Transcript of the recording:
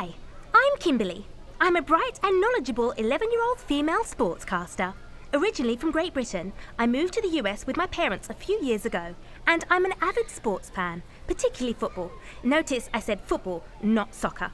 Hi, I'm Kimberly. I'm a bright and knowledgeable 11 year old female sportscaster. Originally from Great Britain, I moved to the US with my parents a few years ago, and I'm an avid sports fan, particularly football. Notice I said football, not soccer.